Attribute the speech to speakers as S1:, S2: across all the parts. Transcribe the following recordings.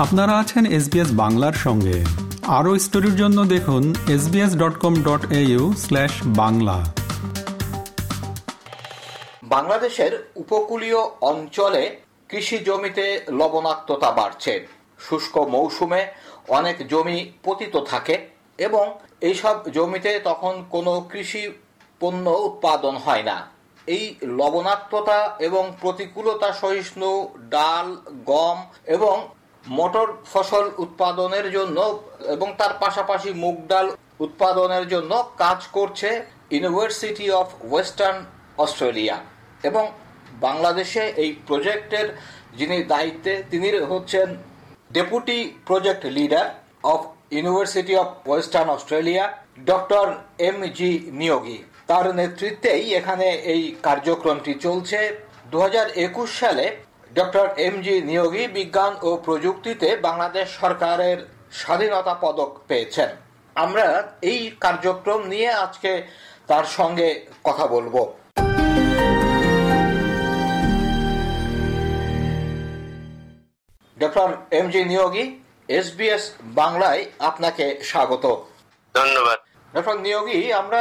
S1: আপনারা আছেন এসবিএস বাংলার সঙ্গে। আরও স্টোরির জন্য দেখুন SBS dot com dot Bangla.
S2: বাংলাদেশের উপকূলীয় অঞ্চলে কৃষি জমিতে লবণাক্ততা বাড়ছে। শুষ্ক মৌসুমে অনেক জমি পতিত থাকে এবং এইসব জমিতে তখন কোনো কৃষি পণ্য উৎপাদন হয় না। এই লবণাক্ততা এবং প্রতিকূলতা সহিষ্ণু ডাল, গম এবং মটর ফসল উৎপাদনের জন্য এবং তার পাশাপাশি মুগ ডাল উৎপাদনের জন্য কাজ করছে ইউনিভার্সিটি অফ ওয়েস্টার্ন অস্ট্রেলিয়া এবং বাংলাদেশে এই প্রজেক্টের যিনি দায়িত্বে, তিনি হচ্ছেন deputy project leader of university of western Australia doctor M G Niyogi তার নেতৃত্বেই এখানে এই কার্যক্রমটি চলছে। দু হাজার একুশ সালে ডক্টর এম জি নিয়োগী বিজ্ঞান ও প্রযুক্তিতে বাংলাদেশ সরকারের স্বাধীনতা পদক পেয়েছেন। আমরা এই কার্যক্রম নিয়ে আজকে তার সঙ্গে কথা বলব। Doctor M G Niyogi SBS বাংলায় আপনাকে স্বাগত।
S3: ধন্যবাদ।
S2: ডক্টর নিয়োগী আমরা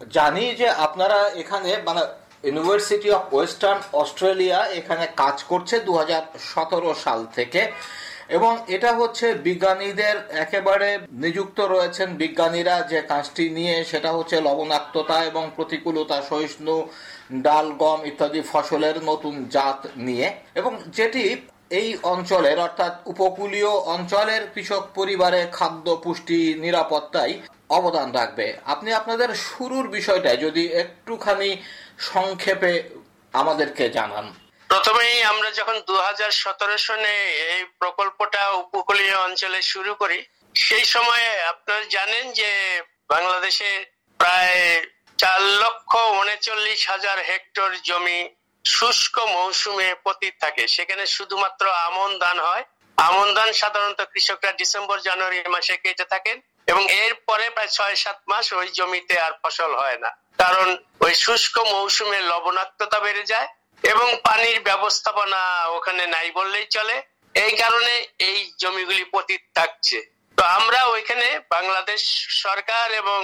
S2: জানি যে আপনারা এখানে মানে ইউনিভার্সিটি অফ ওয়েস্টার্ন অস্ট্রেলিয়া এখানে কাজ করছে দু হাজার সতেরো সাল থেকে। এবং এটা হচ্ছে বিজ্ঞানীদের একেবারে নিযুক্ত রয়েছেন বিজ্ঞানীরা যে কাজটি নিয়ে, সেটা হচ্ছে লবণাক্ততা এবং প্রতিকূলতা, সহিষ্ণু, ডাল, গম ইত্যাদি ফসলের নতুন জাত নিয়ে। এবং যেটি এই অঞ্চলের, অর্থাৎ উপকূলীয় অঞ্চলের কৃষক পরিবারে খাদ্য পুষ্টি নিরাপত্তায় অবদান রাখবে। আপনি আপনাদের শুরুর বিষয়টা যদি একটুখানি সংক্ষেপে আমাদেরকে জানান।
S3: প্রথমেই আমরা যখন দু হাজার সতেরো সনে এই প্রকল্পটা উপকূলীয় অঞ্চলে শুরু করি, সেই সময়ে আপনারা জানেন যে বাংলাদেশে প্রায় চার লক্ষ উনচল্লিশ হাজার হেক্টর জমি শুষ্ক মৌসুমে পতিত থাকে। সেখানে শুধুমাত্র আমন ধান হয়। আমন ধান সাধারণত কৃষকরা ডিসেম্বর, জানুয়ারি মাসে কেটে থাকেন। এবং এর পরে প্রায় ছয়, সাত মাস ওই জমিতে আর ফসল হয় না। কারণ ওই শুষ্ক মৌসুমে লবণাক্ততা বেড়ে যায় এবং পানির ব্যবস্থাপনা ওখানে নাই বললেই চলে। এই কারণে এই জমিগুলি পতিত থাকছে। তো আমরা ওইখানে বাংলাদেশ সরকার এবং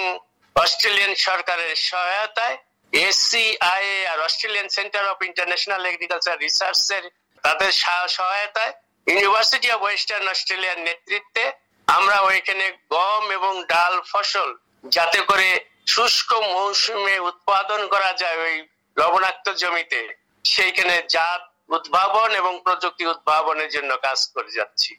S3: অস্ট্রেলিয়ান সরকারের সহায়তায় SCI R Australian centre of international agriculture research এর তাদের সহায়তায় ইউনিভার্সিটি অফ ওয়েস্টার্ন অস্ট্রেলিয়ার নেতৃত্বে আমরা ওইখানে গম এবং ডাল ফসল যাতে করে শুষ্ক মৌসুমে উৎপাদন করা যায় ওই লবণাক্ত জমিতে সেইখানে জাত উদ্ভাবন এবং প্রযুক্তি উদ্ভাবনের জন্য কাজ করে যাচ্ছি।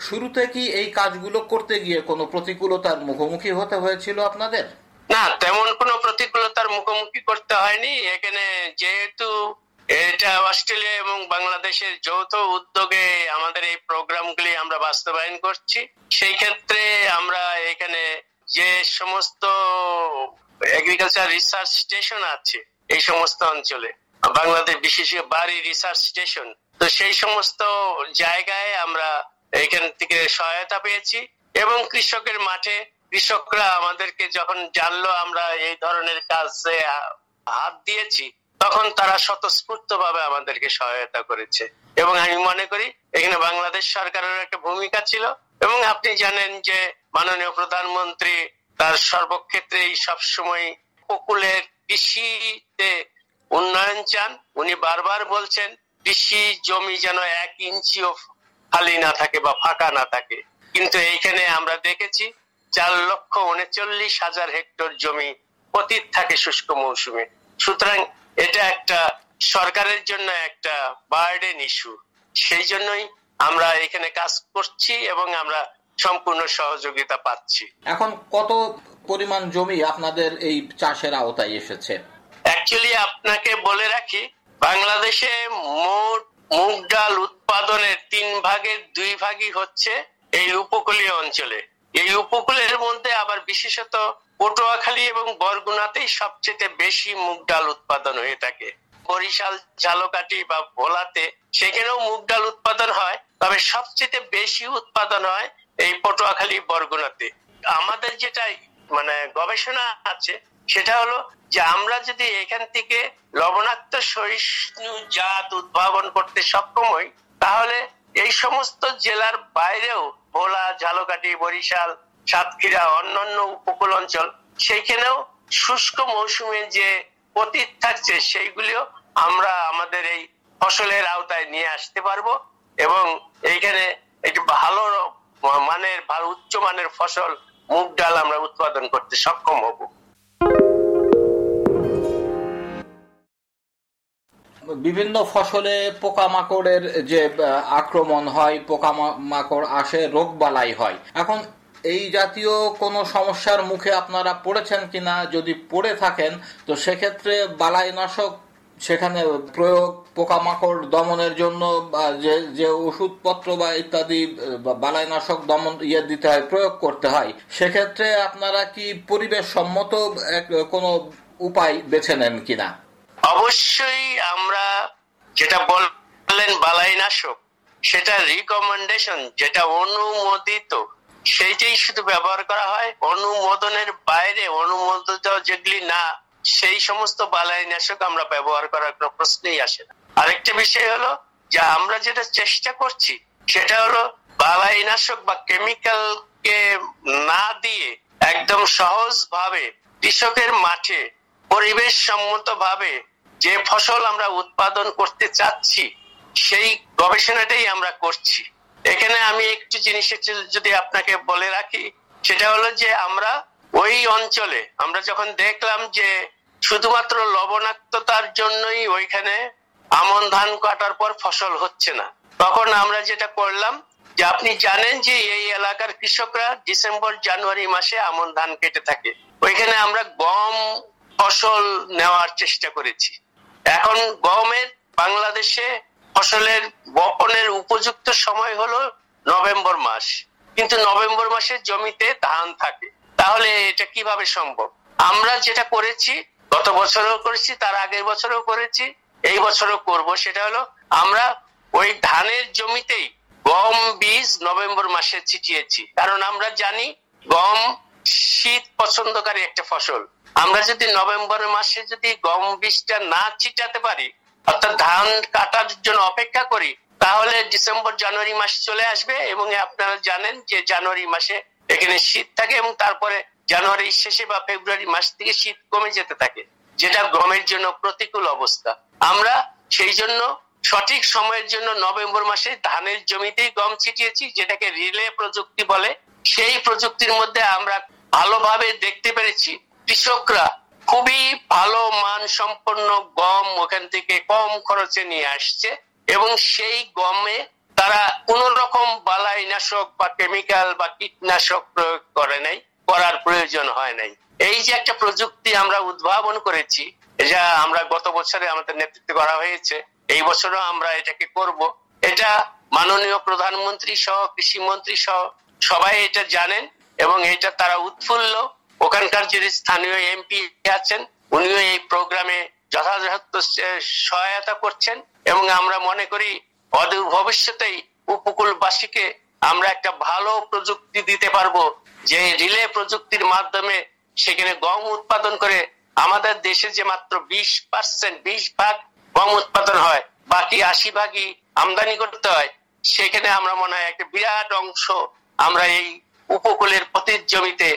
S2: শুরুতে কি এই কাজগুলো করতে গিয়ে কোনো প্রতিকূলতার মুখোমুখি হতে হয়েছিল আপনাদের?
S3: না তেমন কোনো প্রতিকূলতার মুখোমুখি করতে হয়নি। এখানে যেহেতু এটা অস্ট্রেলিয়া এবং বাংলাদেশের যৌথ উদ্যোগে আমাদের এই প্রোগ্রামগুলি আমরা বাস্তবায়ন করছি। সেই ক্ষেত্রে আমরা এখানে যে সমস্ত এগ্রিকালচার রিসার্চ স্টেশন আছে এই সমস্ত অঞ্চলে, বাংলাদেশ বিশেষ বাড়ি রিসার্চ স্টেশন তো সেই সমস্ত জায়গায় আমরা এখান থেকে সহায়তা পেয়েছি এবং কৃষকের মাঠে কৃষকরা আমাদেরকে যখন জানলো আমরা এই ধরনের কাজে হাত দিয়েছি তখন তারা স্বতঃস্ফূর্ত ভাবে আমাদেরকে সহায়তা করেছে। এবং আমি মনে করি, এখানে বাংলাদেশ সরকারের একটা ভূমিকা ছিল। এবং আপনি জানেন যে, মাননীয় প্রধানমন্ত্রী তার সর্বক্ষেত্রেই সবসময় উপকূলের কৃষিতে উন্নয়ন চান। উনি বারবার বলছেন, কৃষি জমি যেন এক ইঞ্চিও খালি না থাকে বা ফাঁকা না থাকে। কিন্তু এইখানে আমরা দেখেছি, চার লক্ষ উনচল্লিশ হাজার হেক্টর জমি পতিত থাকে শুষ্ক মৌসুমে। সুতরাং এটা একটা সরকারের জন্য একটা বার্ডেন ইস্যু সেই জন্যই আমরা এখানে কাজ করছি এবং আমরা সম্পূর্ণ সহযোগিতা পাচ্ছি।
S2: এখন কত পরিমাণ জমি আপনাদের এই চাষের আওতায় এসেছে?
S3: অ্যাকচুয়ালি আপনাকে বলে রাখি বাংলাদেশে মোট মুগ ডাল উৎপাদনের তিন ভাগের দুই ভাগই হচ্ছে এই উপকূলীয় অঞ্চলে। এই উপকূলের মধ্যে আবার বিশেষত পটুয়াখালী এবং বরগুনাতেই সবচেয়ে বেশি মুগ ডাল উৎপাদন হয়ে থাকে। বরিশাল, ঝালকাঠি বা ভোলাতে সেখানেও মুগ ডাল উৎপাদন হয়, তবে সবচেয়ে বেশি উৎপাদন হয় এই পটুয়াখালী, বরগুনাতে। আমাদের যেটা মানে গবেষণা আছে, সেটা হলো যে আমরা যদি এখান থেকে লবণাক্ত সহিষ্ণু জাত উদ্ভাবন করতে সক্ষম হই, তাহলে এই সমস্ত জেলার বাইরেও ভোলা, ঝালকাঠি, বরিশাল সাতক্ষীরা অন্যান্য উপকূল অঞ্চল সেইখানেও শুষ্ক মৌসুমে যে অতীত থাকছে, সেইগুলিও আমরা আমাদের এই ফসলের আওতায় নিয়ে আসতে পারব এবং এইখানে একটি ভালো মানের, ভালো উচ্চ মানের ফসল, মুগ ডাল আমরা উৎপাদন করতে সক্ষম হব।
S2: বিভিন্ন ফসলে পোকামাকড়ের যে আক্রমণ হয়, পোকামাকড় আসে রোগ বালাই হয়। এখন এই জাতীয় কোনো সমস্যার মুখে আপনারা পড়েছেন কিনা যদি পড়ে থাকেন, তো সেক্ষেত্রে বালাইনাশক সেখানে প্রয়োগ, পোকামাকড় দমনের জন্য যে যে ওষুধপত্র বা ইত্যাদি বালাইনাশক দমন ইয়ে দিতে হয়, প্রয়োগ করতে হয়, সেক্ষেত্রে আপনারা কি পরিবেশ সম্মত কোনো উপায় বেছে নেন কিনা?
S3: অবশ্যই আমরা যেটা বললেন বালাইনাশক, সেটা রিকমেন্ডেশন যেটা অনুমোদিত সেইটাই শুধু ব্যবহার করা হয়। অনুমোদনের বাইরে অনুমোদিত যেগুলি না, সেই সমস্ত বালাইনাশক আমরা ব্যবহার করার কোনো প্রশ্নই আসে না। আরেকটা বিষয় হলো যে আমরা যেটা চেষ্টা করছি, সেটা হলো বালাইনাশক বা কেমিক্যালকে না দিয়ে একদম সহজ ভাবে কৃষকের মাঠে পরিবেশ সম্মত ভাবে যে ফসল আমরা উৎপাদন করতে চাচ্ছি, সেই গবেষণাটাই আমরা করছি। এখানে আমি একটু জিনিসের যদি আপনাকে বলে রাখি, সেটা হলো যে আমরা ওই অঞ্চলে, আমরা যখন দেখলাম যে শুধুমাত্র লবণাক্ততার জন্যই ওইখানে আমন ধান কাটার পর ফসল হচ্ছে না। তখন আমরা যেটা করলাম, যে আপনি জানেন যে এই এলাকার কৃষকরা ডিসেম্বর, জানুয়ারি মাসে আমন ধান কেটে থাকে। ওইখানে আমরা গম ফসল নেওয়ার চেষ্টা করেছি। এখন গমের বাংলাদেশে ফসলের বপনের উপযুক্ত সময় হলো নভেম্বর মাস। কিন্তু নভেম্বর মাসে জমিতে ধান থাকে। তাহলে এটা কীভাবে সম্ভব? আমরা যেটা করেছি, গত বছরও করেছি, তার আগের বছরও করেছি, এই বছরও করব। সেটা হলো আমরা ওই ধানের জমিতেই গম বীজ নভেম্বর মাসে ছিটিয়েছি। কারণ আমরা জানি গম শীত পছন্দকারী একটা ফসল। আমরা যদি নভেম্বর মাসে যদি গম বীজটা না ছিটাতে পারি অর্থাৎ ধান কাটার জন্য অপেক্ষা করি, তাহলে ডিসেম্বর, জানুয়ারি মাস চলে আসবে এবং আপনারা জানেন যে জানুয়ারি মাসে এখানে শীত থাকে এবং তারপরে জানুয়ারি শেষে বা ফেব্রুয়ারি মাস থেকে শীত কমে যেতে থাকে, যেটা গমের জন্য প্রতিকূল অবস্থা। আমরা সেই জন্য সঠিক সময়ের জন্য নভেম্বর মাসে ধানের জমিতেই গম ছিটিয়েছি, যেটাকে রিলে প্রযুক্তি বলে। সেই প্রযুক্তির মধ্যে আমরা ভালোভাবে দেখতে পেরেছি কৃষকরা খুবই ভালো মান সম্পন্ন গম ওখান থেকে কম খরচে নিয়ে আসছে এবং সেই গমে তারা কোন রকম বালাইনাশক বা কেমিক্যাল বা কীটনাশক প্রয়োগ করে নাই, করার প্রয়োজন হয় নাই। এই যে একটা প্রযুক্তি আমরা উদ্ভাবন করেছি, যা আমরা গত বছরে আমাদের নেতৃত্ব করা হয়েছে, এই বছরও আমরা এটাকে করব। এটা মাননীয় প্রধানমন্ত্রী সহ, কৃষি মন্ত্রী সহ সবাই এটা জানেন এবং এটা তারা উৎফুল্ল। ওখানকার যিনি স্থানীয় এমপি আছেন, উনিও এই প্রোগ্রামে যথাযথ সহায়তা করছেন এবং আমরা মনে করি অদূর ভবিষ্যতেই উপকূলবাসীকে আমরা একটা ভালো প্রযুক্তি দিতে পারব, যে রিলে প্রযুক্তির মাধ্যমে সেখানে গম উৎপাদন করে আমাদের দেশে যে মাত্র বিশ পার্সেন্ট, বিশ ভাগ গম উৎপাদন হয়, বাকি আশি ভাগই আমদানি করতে হয়, সেখানে আমরা মনে হয় একটা বিরাট অংশ আমরা এই উপকূলের প্রতি জমিতে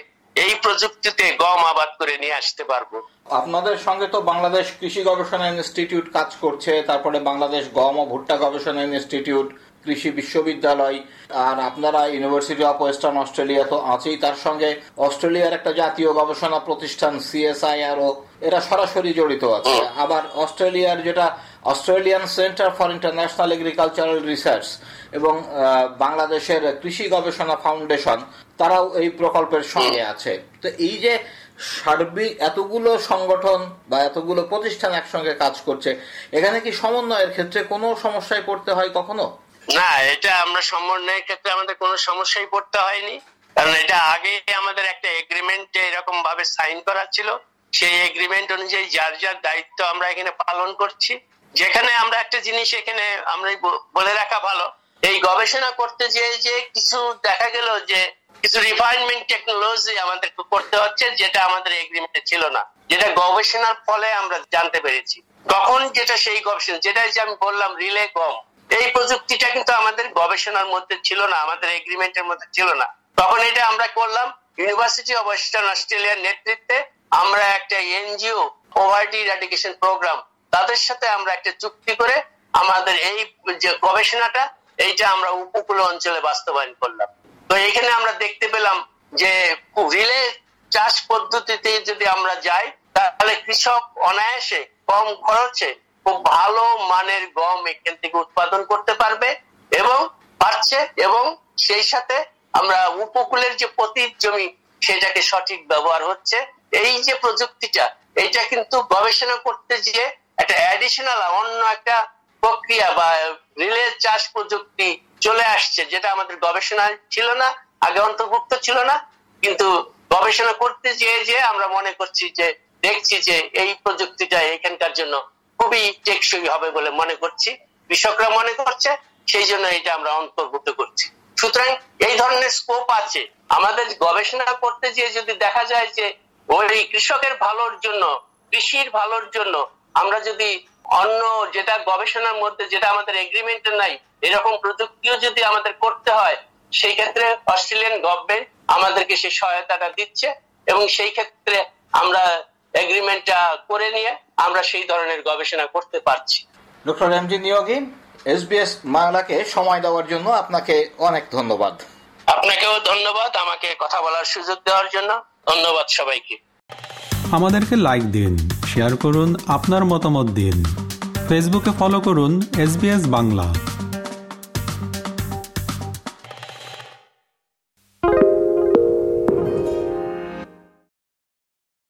S3: এই প্রযুক্তিতে গম আবাদ করে নিয়ে আসতে পারব।
S2: আপনাদের সঙ্গে তো বাংলাদেশ কৃষি গবেষণা ইনস্টিটিউট কাজ করছে তারপরে বাংলাদেশ গম ও ভুট্টা গবেষণা ইনস্টিটিউট কৃষি বিশ্ববিদ্যালয় আর আপনারা ইউনিভার্সিটি অফ ওয়েস্টার্ন অস্ট্রেলিয়া তো আছেই। তার সঙ্গে অস্ট্রেলিয়ার একটা জাতীয় গবেষণা প্রতিষ্ঠান সিএসআইআরও এরা সরাসরি জড়িত আছে। আবার অস্ট্রেলিয়ার যেটা Australian centre for international agricultural research এবং বাংলাদেশের কৃষি গবেষণা ফাউন্ডেশন, তারাও এই প্রকল্পের সঙ্গে আছে। তো এই যে সার্বিক এতগুলো সংগঠন বা এতগুলো প্রতিষ্ঠান একসঙ্গে কাজ করছে, এখানে কি সমন্বয়ের ক্ষেত্রে কোনো সমস্যায় পড়তে হয় কখনো?
S3: না, এটা আমরা সমন্বয়ের ক্ষেত্রে আমাদের কোনো সমস্যায় পড়তে হয়নি। কারণ এটা আগে আমাদের একটা এগ্রিমেন্ট এরকম ভাবে সাইন করা ছিল। সেই এগ্রিমেন্ট অনুযায়ী যার যার দায়িত্ব আমরা এখানে পালন করছি। যেখানে আমরা একটা জিনিস এখানে আমরা বলে রাখা ভালো। এই গবেষণা করতে যে যে কিছু দেখা গেল যে কিছু রিফাইনমেন্ট টেকনোলজি আমাদের করতে হচ্ছে, যেটা আমাদের এগ্রিমেন্টে ছিল না। যেটা গবেষণার ফলে আমরা জানতে পেরেছি। তখন যেটা সেই গবেষণা যেটা যে আমি বললাম, রিলে গম। এই প্রযুক্তিটা কিন্তু আমাদের গবেষণার মধ্যে ছিল না, আমাদের এগ্রিমেন্টের মধ্যে ছিল না। তখন এটা আমরা করলাম ইউনিভার্সিটি অব ওয়েস্টার্ন অস্ট্রেলিয়ার নেতৃত্বে আমরা একটা এনজিও পভার্টি ইরাডিকেশন প্রোগ্রাম তাদের সাথে আমরা একটা চুক্তি করে আমাদের এই যে গবেষণাটা, এইটা আমরা উপকূল অঞ্চলে বাস্তবায়ন করলাম। তো এখানে আমরা দেখতে পেলাম যে রিলে চাষ পদ্ধতিতে যদি আমরা যাই, তাহলে কৃষক অনায়াসে কম খরচে খুব ভালো মানের গম এখান থেকে উৎপাদন করতে পারবে এবং পারছে এবং সেই সাথে আমরা উপকূলের যে পতির জমি, সেটাকে সঠিক ব্যবহার হচ্ছে। এই যে প্রযুক্তিটা এটা কিন্তু গবেষণা করতে গিয়ে একটা অ্যাডিশনাল অন্য একটা প্রক্রিয়া বা রিলে চাষ প্রযুক্তি চলে আসছে, যেটা আমাদের গবেষণায় ছিল না, আগে অন্তর্ভুক্ত ছিল না, কিন্তু গবেষণা করতে যেয়ে যে আমরা মনে করছি যে, দেখছি যে এই প্রযুক্তিটা এখানকার জন্য খুবই টেকসই হবে বলে মনে করছি, কৃষকরা মনে করছে, সেই জন্য এটা আমরা অন্তর্ভুক্ত করছি। সুতরাং এই ধরনের স্কোপ আছে। আমাদের গবেষণা করতে গিয়ে যদি দেখা যায় যে, ওই কৃষকের ভালোর জন্য, কৃষির ভালোর জন্য আমরা যদি অন্য যেটা গবেষণার মধ্যে যেটা আমাদের এগ্রিমেন্টে নাই এরকম প্রযুক্তিও যদি আমাদের করতে হয় সেই ক্ষেত্রে অস্ট্রেলিয়ান গভর্নমেন্ট আমাদেরকে সেই সহায়তাটা দিচ্ছে এবং সেই ক্ষেত্রে আমরা এগ্রিমেন্টটা করে নিয়ে আমরা সেই ধরনের গবেষণা করতে পারছি।
S2: Doctor M G Niyogi SBS বাংলাকে সময় দেওয়ার জন্য আপনাকে অনেক ধন্যবাদ।
S3: আপনাকেও ধন্যবাদ আমাকে কথা বলার সুযোগ দেওয়ার জন্য। ধন্যবাদ সবাইকে।
S1: আমাদেরকে লাইক দিন। শেয়ার করুন আপনার মতামত দিন। ফেসবুকে ফলো করুন এস বাংলা